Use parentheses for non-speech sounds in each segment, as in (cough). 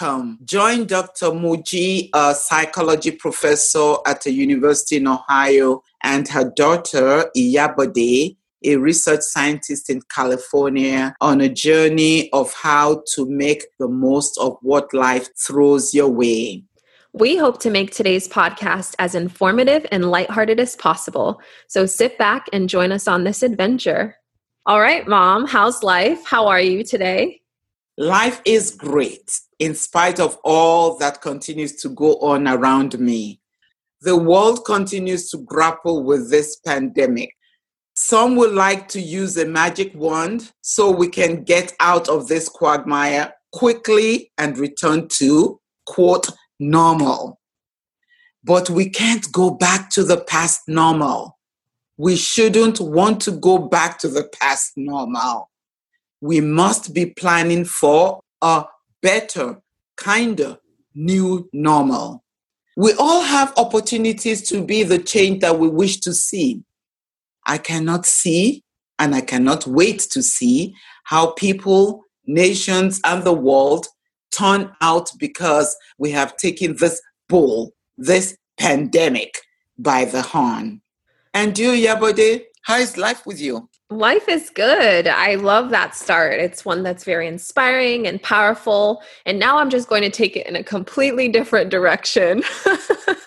welcome. Join Dr. Muji, a psychology professor at the University in Ohio, and her daughter, Iyabode, a research scientist in California, on a journey of how to make the most of what life throws your way. We hope to make today's podcast as informative and lighthearted as possible. So sit back and join us on this adventure. All right, Mom, how's life? How are you today? Life is great in spite of all that continues to go on around me. The world continues to grapple with this pandemic. Some would like to use a magic wand so we can get out of this quagmire quickly and return to, quote, normal. But we can't go back to the past normal. We shouldn't want to go back to the past normal we must be planning for a better, kinder new normal. We all have opportunities to be the change that we wish to see. I cannot see and I cannot wait to see how people, nations, and the world turn out because we have taken this bull, this pandemic by the horn. And you, Iyabode, how is life with you? Life is good. I love that start. It's one that's very inspiring and powerful. And now I'm just going to take it in a completely different direction. (laughs)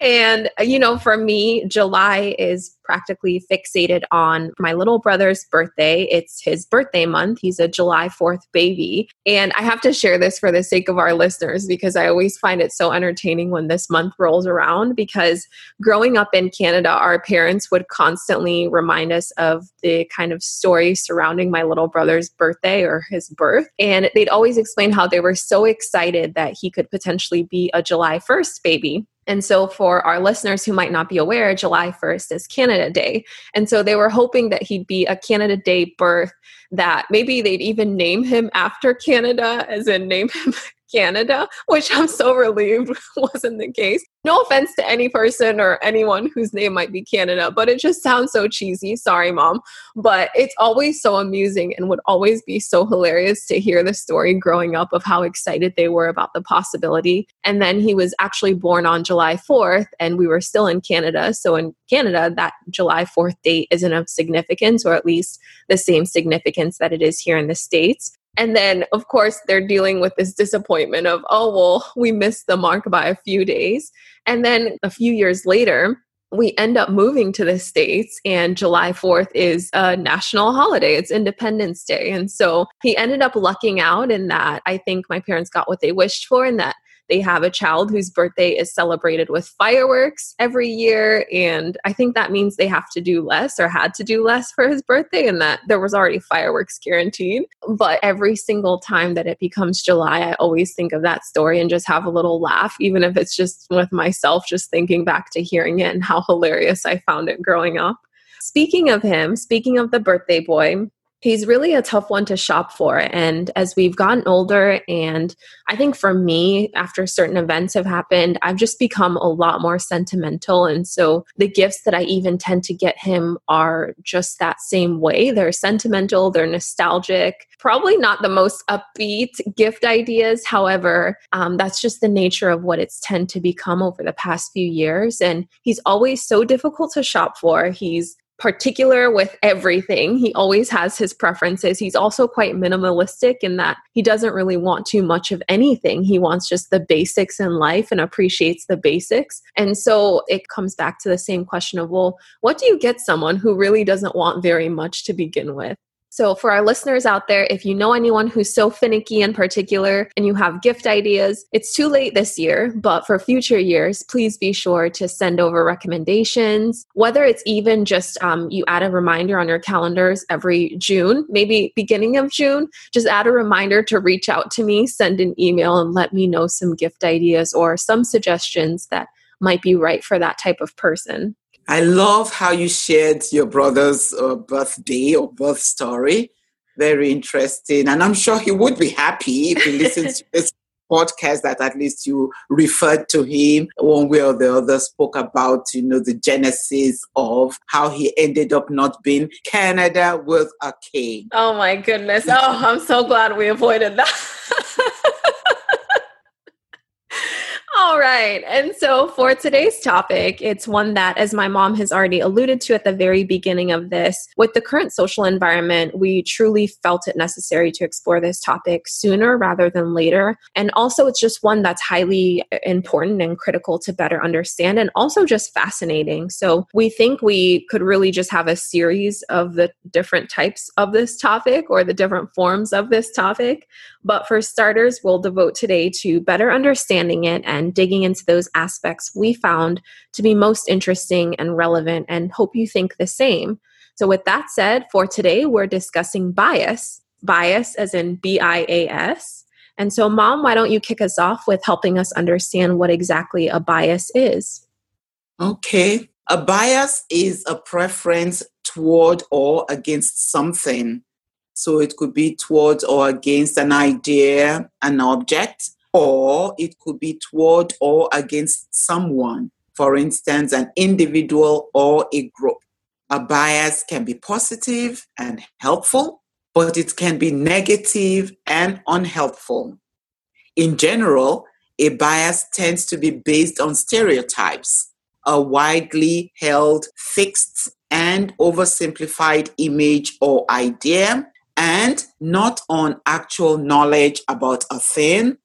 and, uh, you know, for me, July is practically fixated on my little brother's birthday. It's his birthday month. He's a July 4th baby. And I have to share this for the sake of our listeners because I always find it so entertaining when this month rolls around. Because growing up in Canada, our parents would constantly remind us of the kind of story surrounding my little brother's birthday or his birth. And they'd always explain how they were so excited that he could potentially be a July 1st baby. And so, for our listeners who might not be aware, July 1st is Canada Day. And so, they were hoping that he'd be a Canada Day birth, that maybe they'd even name him after Canada, as in name him Canada, which I'm so relieved (laughs) wasn't the case. No offense to any person or anyone whose name might be Canada, but it just sounds so cheesy. Sorry, mom. But it's always so amusing and would always be so hilarious to hear the story growing up of how excited they were about the possibility. And then he was actually born on July 4th, and we were still in Canada. So in Canada, that July 4th date isn't of significance, or at least the same significance that it is here in the States. And then, of course, they're dealing with this disappointment of, oh, well, we missed the mark by a few days. And then a few years later, we end up moving to the States, and July 4th is a national holiday. It's Independence Day. And so he ended up lucking out in that I think my parents got what they wished for, and that they have a child whose birthday is celebrated with fireworks every year. And I think that means they have to do less or had to do less for his birthday, and that there was already fireworks guaranteed. But every single time that it becomes July, I always think of that story and just have a little laugh, even if it's just with myself, just thinking back to hearing it and how hilarious I found it growing up. Speaking of him, speaking of the birthday boy, he's really a tough one to shop for. And as we've gotten older, and I think for me, after certain events have happened, I've just become a lot more sentimental. And so the gifts that I even tend to get him are just that same way. They're sentimental, they're nostalgic, probably not the most upbeat gift ideas. However, um, that's just the nature of what it's tend to become over the past few years. And he's always so difficult to shop for. He's particular with everything. He always has his preferences. He's also quite minimalistic in that he doesn't really want too much of anything. He wants just the basics in life and appreciates the basics. And so it comes back to the same question of, well, what do you get someone who really doesn't want very much to begin with? So, for our listeners out there, if you know anyone who's so finicky in particular and you have gift ideas, it's too late this year, but for future years, please be sure to send over recommendations. Whether it's even just um, you add a reminder on your calendars every June, maybe beginning of June, just add a reminder to reach out to me, send an email, and let me know some gift ideas or some suggestions that might be right for that type of person. I love how you shared your brother's uh, birthday or birth story. Very interesting. And I'm sure he would be happy if he listens to (laughs) this podcast that at least you referred to him one way or the other, spoke about, you know, the genesis of how he ended up not being Canada with a K. Oh my goodness. Oh, I'm so glad we avoided that. (laughs) All right. And so for today's topic, it's one that, as my mom has already alluded to at the very beginning of this, with the current social environment, we truly felt it necessary to explore this topic sooner rather than later. And also, it's just one that's highly important and critical to better understand and also just fascinating. So we think we could really just have a series of the different types of this topic or the different forms of this topic. But for starters, we'll devote today to better understanding it and digging into those aspects we found to be most interesting and relevant, and hope you think the same. So, with that said, for today, we're discussing bias, bias as in B I A S. And so, Mom, why don't you kick us off with helping us understand what exactly a bias is? Okay. A bias is a preference toward or against something. So it could be toward or against an idea, an object, or it could be toward or against someone, for instance, an individual or a group. A bias can be positive and helpful, but it can be negative and unhelpful. In general, a bias tends to be based on stereotypes, a widely held, fixed, and oversimplified image or idea, and not on actual knowledge about a thing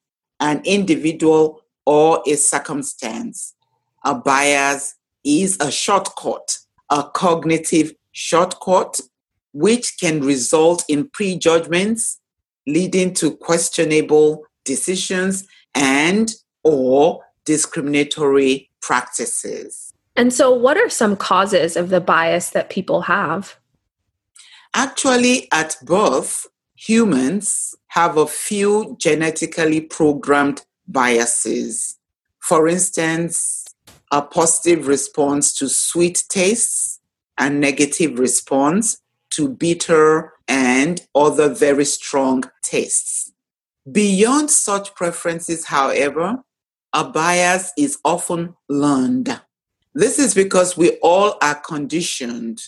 an individual or a circumstance. A bias is a shortcut, a cognitive shortcut, which can result in prejudgments leading to questionable decisions and or discriminatory practices. And so what are some causes of the bias that people have? Actually, at birth, humans have a few genetically programmed biases. For instance, a positive response to sweet tastes and negative response to bitter and other very strong tastes. Beyond such preferences, however, a bias is often learned. This is because we all are conditioned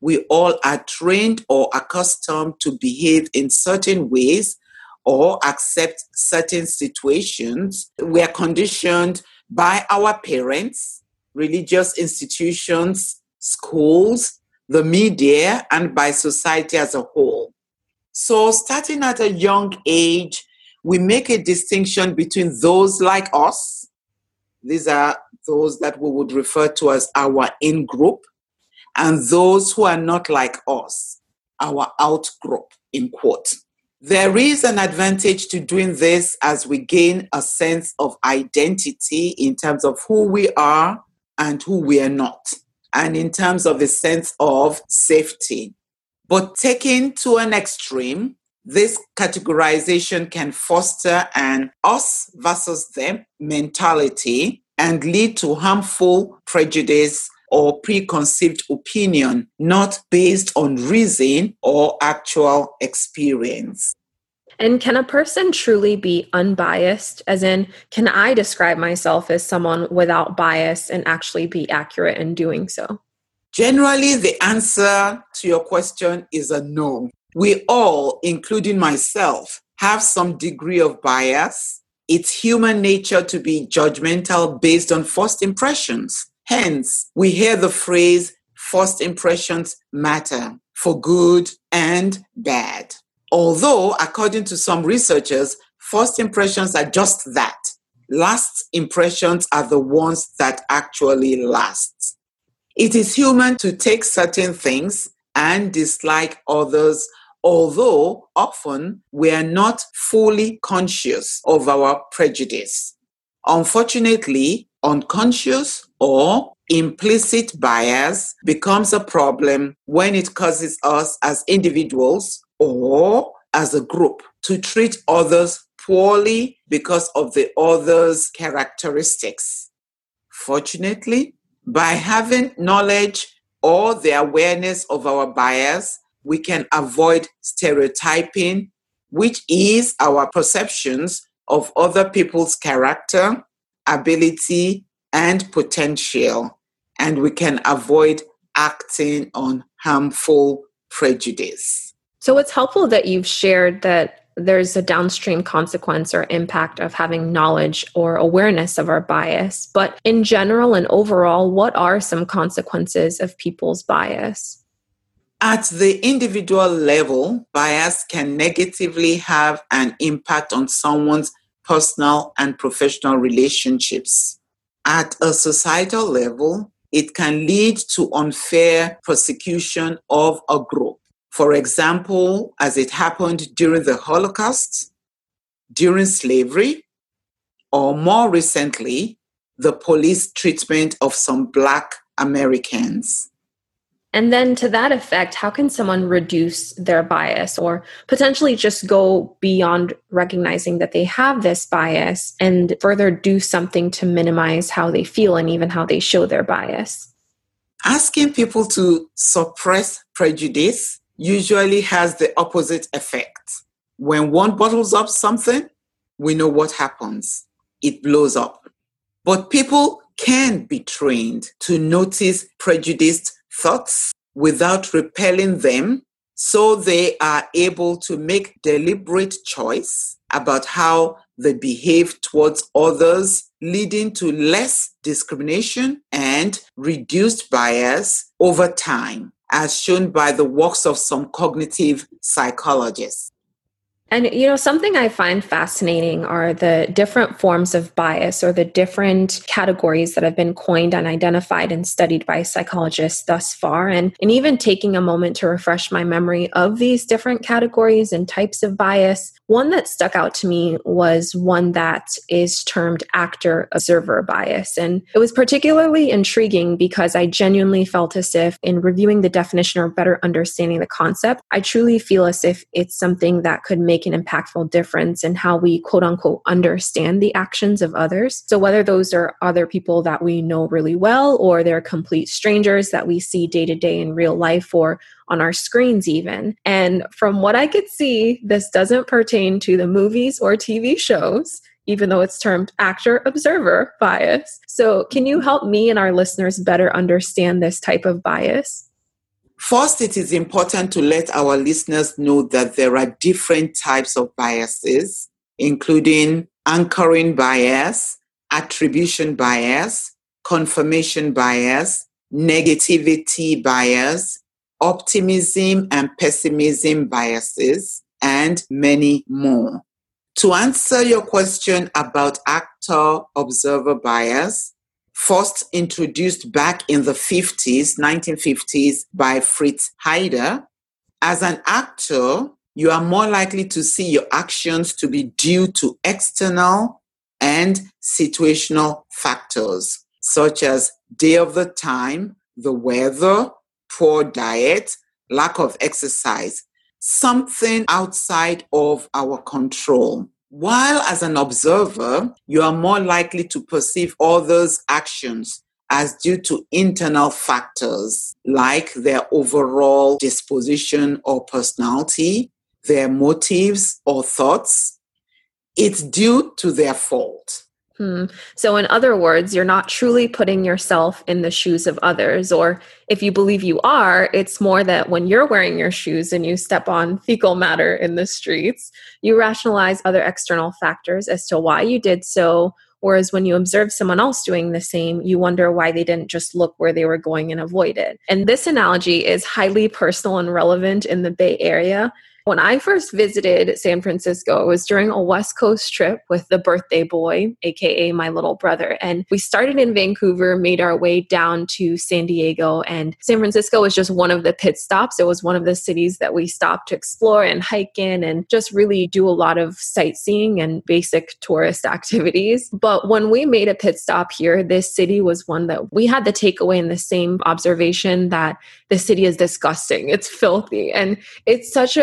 we all are trained or accustomed to behave in certain ways or accept certain situations. We are conditioned by our parents, religious institutions, schools, the media, and by society as a whole. So, starting at a young age, we make a distinction between those like us, these are those that we would refer to as our in group, and those who are not like us, our out group, in quote. There is an advantage to doing this as we gain a sense of identity in terms of who we are and who we are not, and in terms of a sense of safety. But taken to an extreme, this categorization can foster an us versus them mentality and lead to harmful prejudice or preconceived opinion, not based on reason or actual experience. And can a person truly be unbiased? As in, can I describe myself as someone without bias and actually be accurate in doing so? Generally, the answer to your question is a no. We all, including myself, have some degree of bias. It's human nature to be judgmental based on first impressions. Hence, we hear the phrase first impressions matter for good and bad. Although, according to some researchers, first impressions are just that. Last impressions are the ones that actually last. It is human to take certain things and dislike others, although often we are not fully conscious of our prejudice. Unfortunately, unconscious or implicit bias becomes a problem when it causes us as individuals or as a group to treat others poorly because of the other's characteristics. Fortunately, by having knowledge or the awareness of our bias, we can avoid stereotyping, which is our perceptions of other people's character, ability, and potential, and we can avoid acting on harmful prejudice. So it's helpful that you've shared that there's a downstream consequence or impact of having knowledge or awareness of our bias. But in general and overall, what are some consequences of people's bias? At the individual level, bias can negatively have an impact on someone's personal and professional relationships. At a societal level, it can lead to unfair persecution of a group. For example, as it happened during the Holocaust, during slavery, or more recently, the police treatment of some Black Americans. And then, to that effect, how can someone reduce their bias or potentially just go beyond recognizing that they have this bias and further do something to minimize how they feel and even how they show their bias? Asking people to suppress prejudice usually has the opposite effect. When one bottles up something, we know what happens it blows up. But people can be trained to notice prejudiced thoughts without repelling them so they are able to make deliberate choice about how they behave towards others leading to less discrimination and reduced bias over time as shown by the works of some cognitive psychologists and, you know, something I find fascinating are the different forms of bias or the different categories that have been coined and identified and studied by psychologists thus far. And, and even taking a moment to refresh my memory of these different categories and types of bias, one that stuck out to me was one that is termed actor observer bias. And it was particularly intriguing because I genuinely felt as if, in reviewing the definition or better understanding the concept, I truly feel as if it's something that could make an impactful difference in how we quote unquote understand the actions of others. So, whether those are other people that we know really well or they're complete strangers that we see day to day in real life or on our screens, even. And from what I could see, this doesn't pertain to the movies or TV shows even though it's termed actor observer bias. So, can you help me and our listeners better understand this type of bias? First, it is important to let our listeners know that there are different types of biases, including anchoring bias, attribution bias, confirmation bias, negativity bias, optimism and pessimism biases, and many more. To answer your question about actor observer bias, first introduced back in the 50s, 1950s, by Fritz Heider. As an actor, you are more likely to see your actions to be due to external and situational factors, such as day of the time, the weather, poor diet, lack of exercise, something outside of our control. While as an observer, you are more likely to perceive others' actions as due to internal factors like their overall disposition or personality, their motives or thoughts. It's due to their fault. Hmm. So, in other words, you're not truly putting yourself in the shoes of others. Or if you believe you are, it's more that when you're wearing your shoes and you step on fecal matter in the streets, you rationalize other external factors as to why you did so. Whereas when you observe someone else doing the same, you wonder why they didn't just look where they were going and avoid it. And this analogy is highly personal and relevant in the Bay Area when I first visited San Francisco, it was during a West Coast trip with the birthday boy, aka my little brother. And we started in Vancouver, made our way down to San Diego, and San Francisco was just one of the pit stops. It was one of the cities that we stopped to explore and hike in and just really do a lot of sightseeing and basic tourist (laughs) activities. But when we made a pit stop here, this city was one that we had the takeaway and the same observation that the city is disgusting. It's filthy. And it's such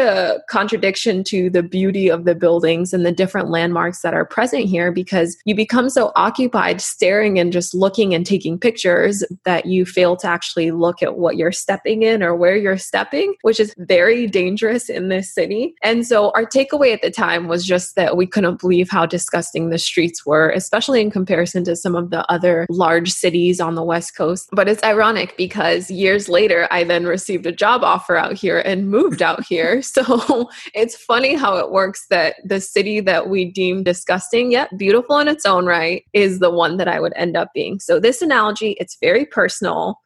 contradiction to the beauty of the buildings and the different landmarks that are present here because you become so occupied staring and just looking and taking pictures that you fail to actually look at what you're stepping in or where you're stepping, which is very dangerous in this city. And so our takeaway at the time was just that we couldn't believe how disgusting the streets were, especially in comparison to some of the other large cities on the West Coast. But it's ironic because years later, I then received a job offer out here and moved out here. (laughs) So So (laughs) it's funny how it works that the city that we deem disgusting, yet beautiful in its own right, is the one that I would end up being. So this analogy, it's very personal.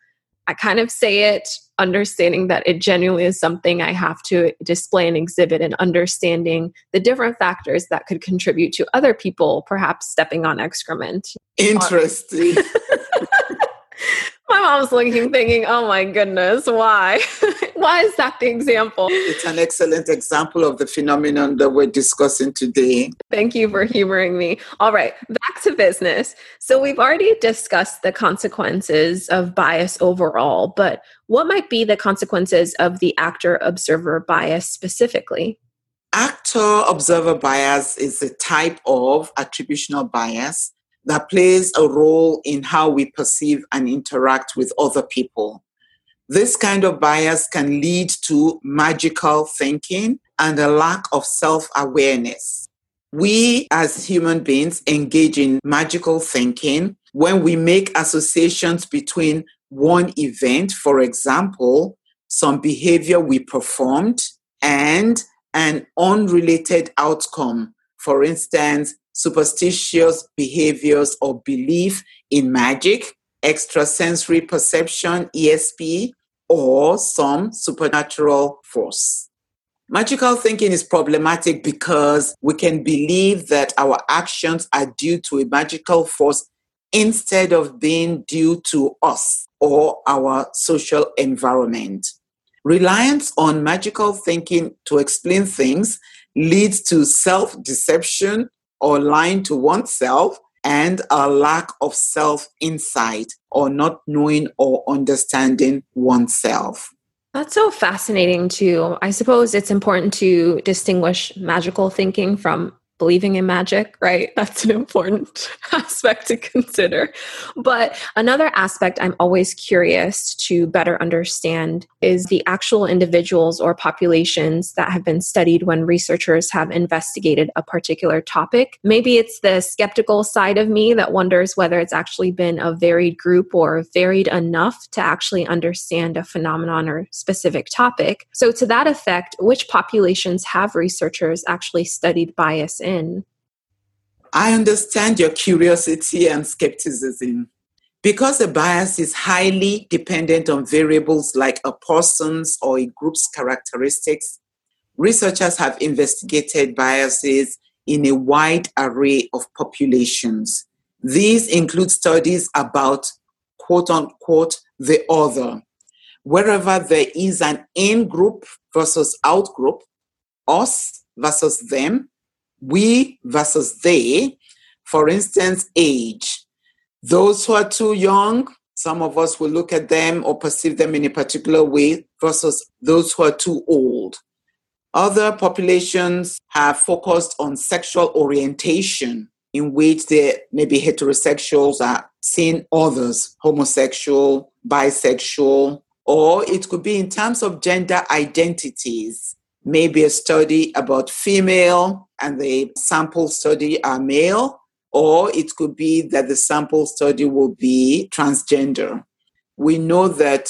I kind of say it understanding that it genuinely is something I have to display and exhibit and understanding the different factors that could contribute to other people perhaps stepping on excrement. Interesting. (laughs) My mom's looking, thinking, oh my goodness, why? (laughs) why is that the example? It's an excellent example of the phenomenon that we're discussing today. Thank you for humoring me. All right, back to business. So, we've already discussed the consequences of bias overall, but what might be the consequences of the actor observer bias specifically? Actor observer bias is a type of attributional bias that plays a role in how we perceive and interact with other people. This kind of bias can lead to magical thinking and a lack of self awareness. We as human beings engage in magical thinking when we make associations between one event, for example, some behavior we performed, and an unrelated outcome. For instance, superstitious behaviors or belief in magic, extrasensory perception, ESP, or some supernatural force. Magical thinking is problematic because we can believe that our actions are due to a magical force instead of being due to us or our social environment. Reliance on magical thinking to explain things leads to self deception or lying to oneself and a lack of self insight or not knowing or understanding oneself. That's so fascinating, too. I suppose it's important to distinguish magical thinking from believing in magic, right? (laughs) That's an important (laughs) aspect to consider. But another aspect I'm always curious to better understand is the actual individuals or populations that have been studied when researchers have investigated a particular topic. Maybe it's the skeptical side of me that wonders whether it's actually been a varied group or varied enough to actually understand a phenomenon or specific topic. So, to that effect, which populations have researchers actually studied bias in? In? I understand your curiosity and skepticism. Because a bias is highly dependent on variables like a person's or a group's characteristics, researchers have investigated biases in a wide array of populations. These include studies about quote unquote the other, wherever there is an in group versus out group, us versus them, we versus they. For instance, age. Those who are too young, some of us will look at them or perceive them in a particular way versus those who are too old. Other populations have focused on sexual orientation, in which they maybe heterosexuals are seeing others, homosexual, bisexual, or it could be in terms of gender identities maybe a study about female and the sample study are male, or it could be that the sample study will be transgender. We know that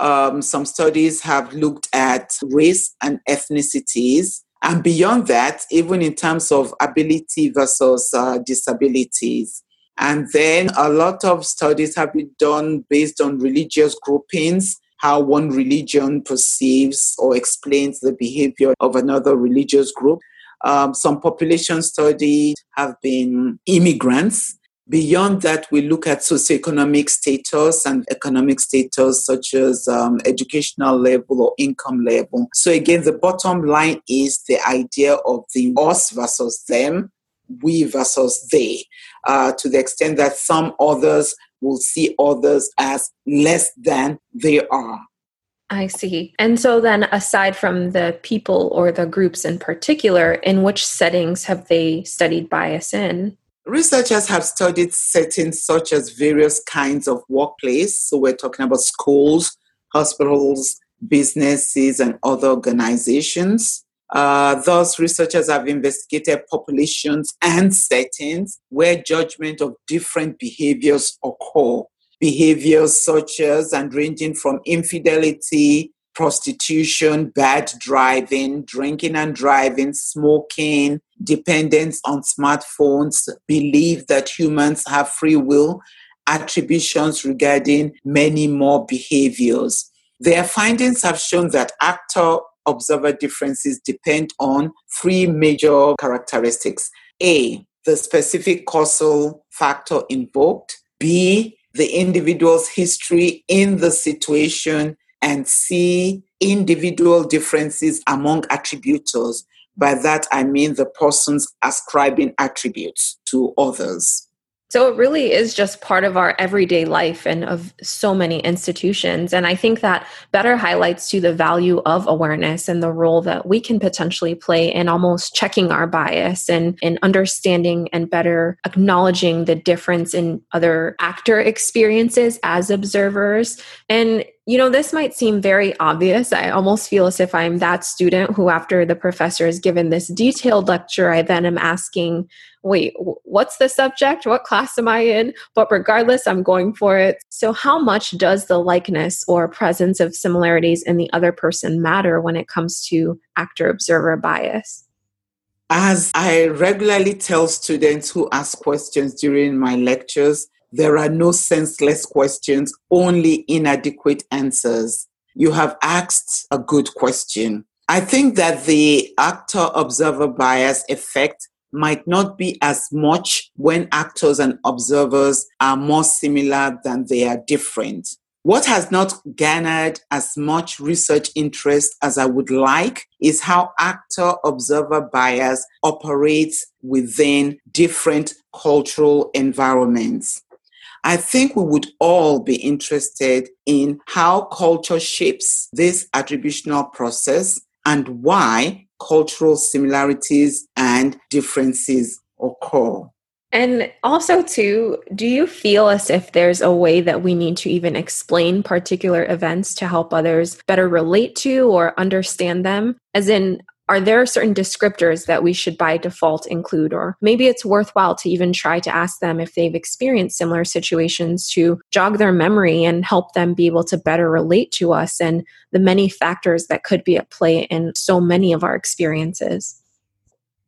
um, some studies have looked at race and ethnicities. And beyond that, even in terms of ability versus uh, disabilities. And then a lot of studies have been done based on religious groupings how one religion perceives or explains the behavior of another religious group. Um, some population studies have been immigrants. Beyond that, we look at socioeconomic status and economic status, such as um, educational level or income level. So, again, the bottom line is the idea of the us versus them, we versus they, uh, to the extent that some others will see others as less than they are. I see. And so then aside from the people or the groups in particular, in which settings have they studied bias in? Researchers have studied settings such as various kinds of workplace. So we're talking about schools, hospitals, businesses, and other organizations. Uh, thus, researchers have investigated populations and settings where judgment of different behaviors occur. Behaviors such as and ranging from infidelity, prostitution, bad driving, drinking and driving, smoking, dependence on smartphones, belief that humans have free will, attributions regarding many more behaviors. Their findings have shown that actor observer differences depend on three major characteristics A, the specific causal factor invoked, B, the individual's history in the situation, and see individual differences among attributors. By that, I mean the person's ascribing attributes to others. So it really is just part of our everyday life and of so many institutions. And I think that better highlights to the value of awareness and the role that we can potentially play in almost checking our bias and in understanding and better acknowledging the difference in other actor experiences as observers. And you know, this might seem very obvious. I almost feel as if I'm that student who, after the professor has given this detailed lecture, I then am asking, wait, what's the subject? What class am I in? But regardless, I'm going for it. So, how much does the likeness or presence of similarities in the other person matter when it comes to actor observer bias? As I regularly tell students who ask questions during my lectures, there are no senseless questions, only inadequate answers. You have asked a good question. I think that the actor observer bias effect might not be as much when actors and observers are more similar than they are different. What has not garnered as much research interest as I would like is how actor observer bias operates within different cultural environments. I think we would all be interested in how culture shapes this attributional process and why cultural similarities and differences occur. And also, too, do you feel as if there's a way that we need to even explain particular events to help others better relate to or understand them? As in, are there certain descriptors that we should by default include? Or maybe it's worthwhile to even try to ask them if they've experienced similar situations to jog their memory and help them be able to better relate to us and the many factors that could be at play in so many of our experiences.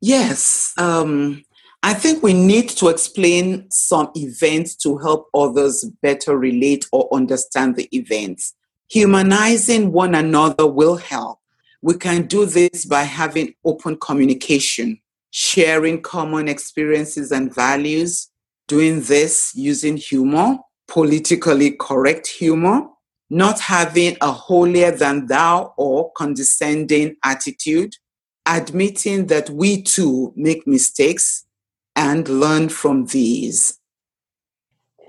Yes. Um, I think we need to explain some events to help others better relate or understand the events. Humanizing one another will help we can do this by having open communication, sharing common experiences and values, doing this using humor, politically correct humor, not having a holier than thou or condescending attitude, admitting that we too make mistakes and learn from these.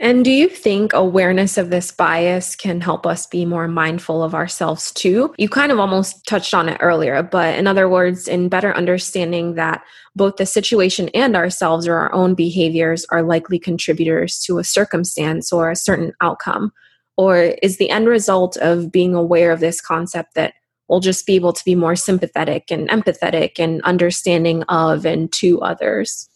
And do you think awareness of this bias can help us be more mindful of ourselves too? You kind of almost touched on it earlier, but in other words, in better understanding that both the situation and ourselves or our own behaviors are likely contributors to a circumstance or a certain outcome? Or is the end result of being aware of this concept that we'll just be able to be more sympathetic and empathetic and understanding of and to others?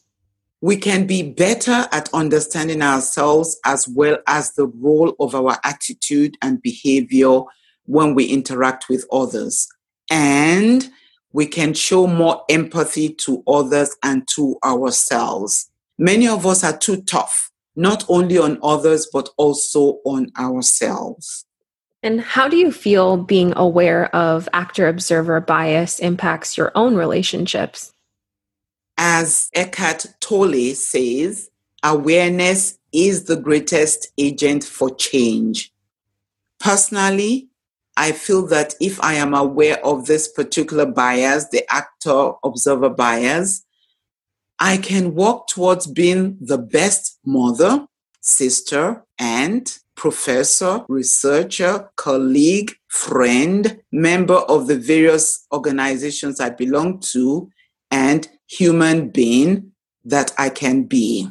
We can be better at understanding ourselves as well as the role of our attitude and behavior when we interact with others. And we can show more empathy to others and to ourselves. Many of us are too tough, not only on others, but also on ourselves. And how do you feel being aware of actor observer bias impacts your own relationships? As Eckhart Tolle says, awareness is the greatest agent for change. Personally, I feel that if I am aware of this particular bias, the actor observer bias, I can work towards being the best mother, sister, aunt, professor, researcher, colleague, friend, member of the various organizations I belong to, and human being that I can be.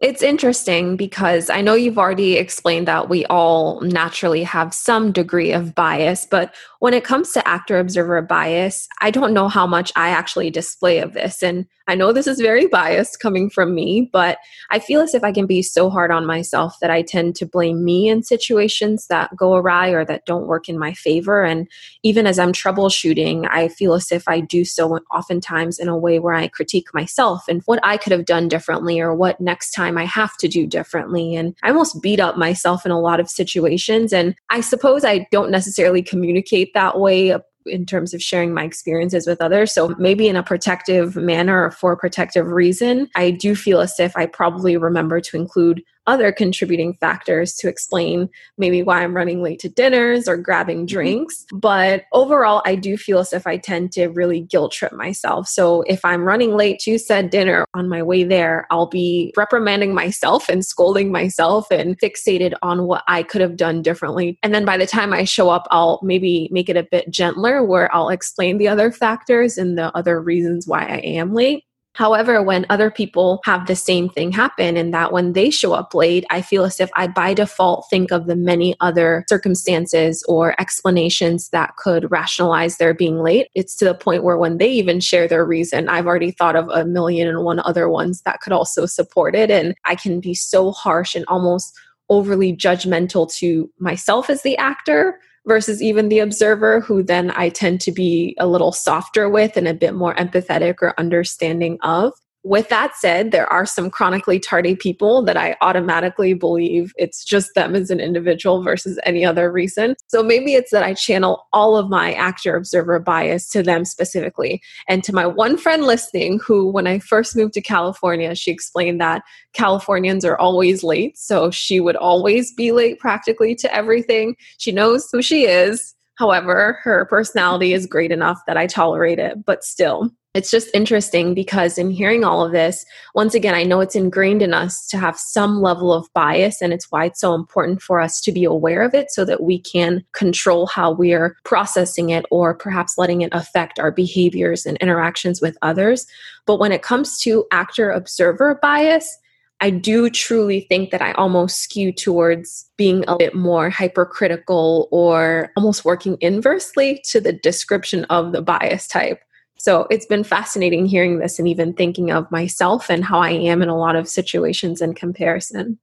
It's interesting because I know you've already explained that we all naturally have some degree of bias, but when it comes to actor observer bias, I don't know how much I actually display of this. And I know this is very biased coming from me, but I feel as if I can be so hard on myself that I tend to blame me in situations that go awry or that don't work in my favor. And even as I'm troubleshooting, I feel as if I do so oftentimes in a way where I critique myself and what I could have done differently or what next time I have to do differently. And I almost beat up myself in a lot of situations. And I suppose I don't necessarily communicate that way in terms of sharing my experiences with others. So maybe in a protective manner or for a protective reason, I do feel as if I probably remember to include other contributing factors to explain maybe why I'm running late to dinners or grabbing mm-hmm. drinks. But overall, I do feel as if I tend to really guilt trip myself. So if I'm running late to said dinner on my way there, I'll be reprimanding myself and scolding myself and fixated on what I could have done differently. And then by the time I show up, I'll maybe make it a bit gentler where I'll explain the other factors and the other reasons why I am late. However, when other people have the same thing happen, and that when they show up late, I feel as if I by default think of the many other circumstances or explanations that could rationalize their being late. It's to the point where when they even share their reason, I've already thought of a million and one other ones that could also support it. And I can be so harsh and almost overly judgmental to myself as the actor versus even the observer, who then I tend to be a little softer with and a bit more empathetic or understanding of. With that said, there are some chronically tardy people that I automatically believe it's just them as an individual versus any other reason. So maybe it's that I channel all of my actor observer bias to them specifically. And to my one friend listening, who, when I first moved to California, she explained that Californians are always late. So she would always be late practically to everything. She knows who she is. However, her personality is great enough that I tolerate it, but still, it's just interesting because in hearing all of this, once again, I know it's ingrained in us to have some level of bias, and it's why it's so important for us to be aware of it so that we can control how we're processing it or perhaps letting it affect our behaviors and interactions with others. But when it comes to actor observer bias, I do truly think that I almost skew towards being a bit more hypercritical or almost working inversely to the description of the bias type. So it's been fascinating hearing this and even thinking of myself and how I am in a lot of situations in comparison.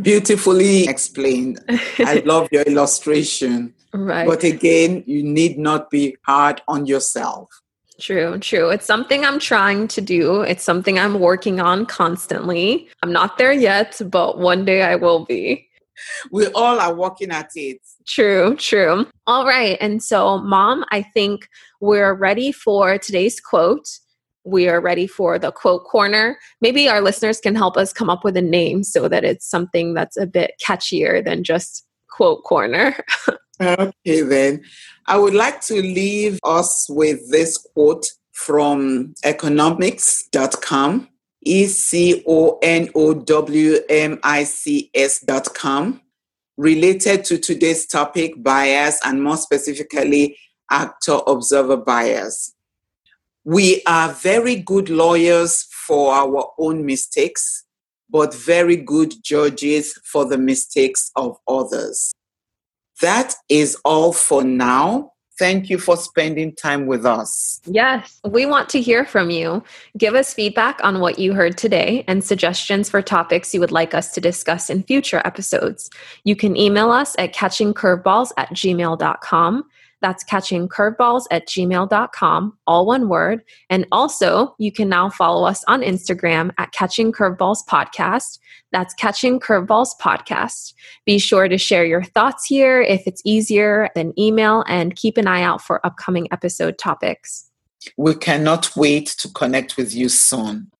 Beautifully explained. I (laughs) love your illustration. Right. But again, you need not be hard on yourself. True, true. It's something I'm trying to do. It's something I'm working on constantly. I'm not there yet, but one day I will be. (laughs) We all are working at it. True, true. All right. And so, mom, I think we're ready for today's quote. We are ready for the quote corner. Maybe our listeners can help us come up with a name so that it's something that's a bit catchier than just quote corner. (laughs) okay, then. I would like to leave us with this quote from econowmics.com, E C O N O W M I C S.com related to today's topic, bias, and more specifically, actor observer bias. We are very good lawyers for our own mistakes, but very good judges for the mistakes of others. That is all for now. Thank you for spending time with us. Yes, we want to hear from you. Give us feedback on what you heard today and suggestions for topics you would like us to discuss in future episodes. You can email us at catchingcurveballs at gmail.com. That's catching curveballs at gmail.com, all one word. And also, you can now follow us on Instagram at Catching Curveballs Podcast. That's Catching Curveballs Podcast. Be sure to share your thoughts here if it's easier than email and keep an eye out for upcoming episode topics. We cannot wait to connect with you soon.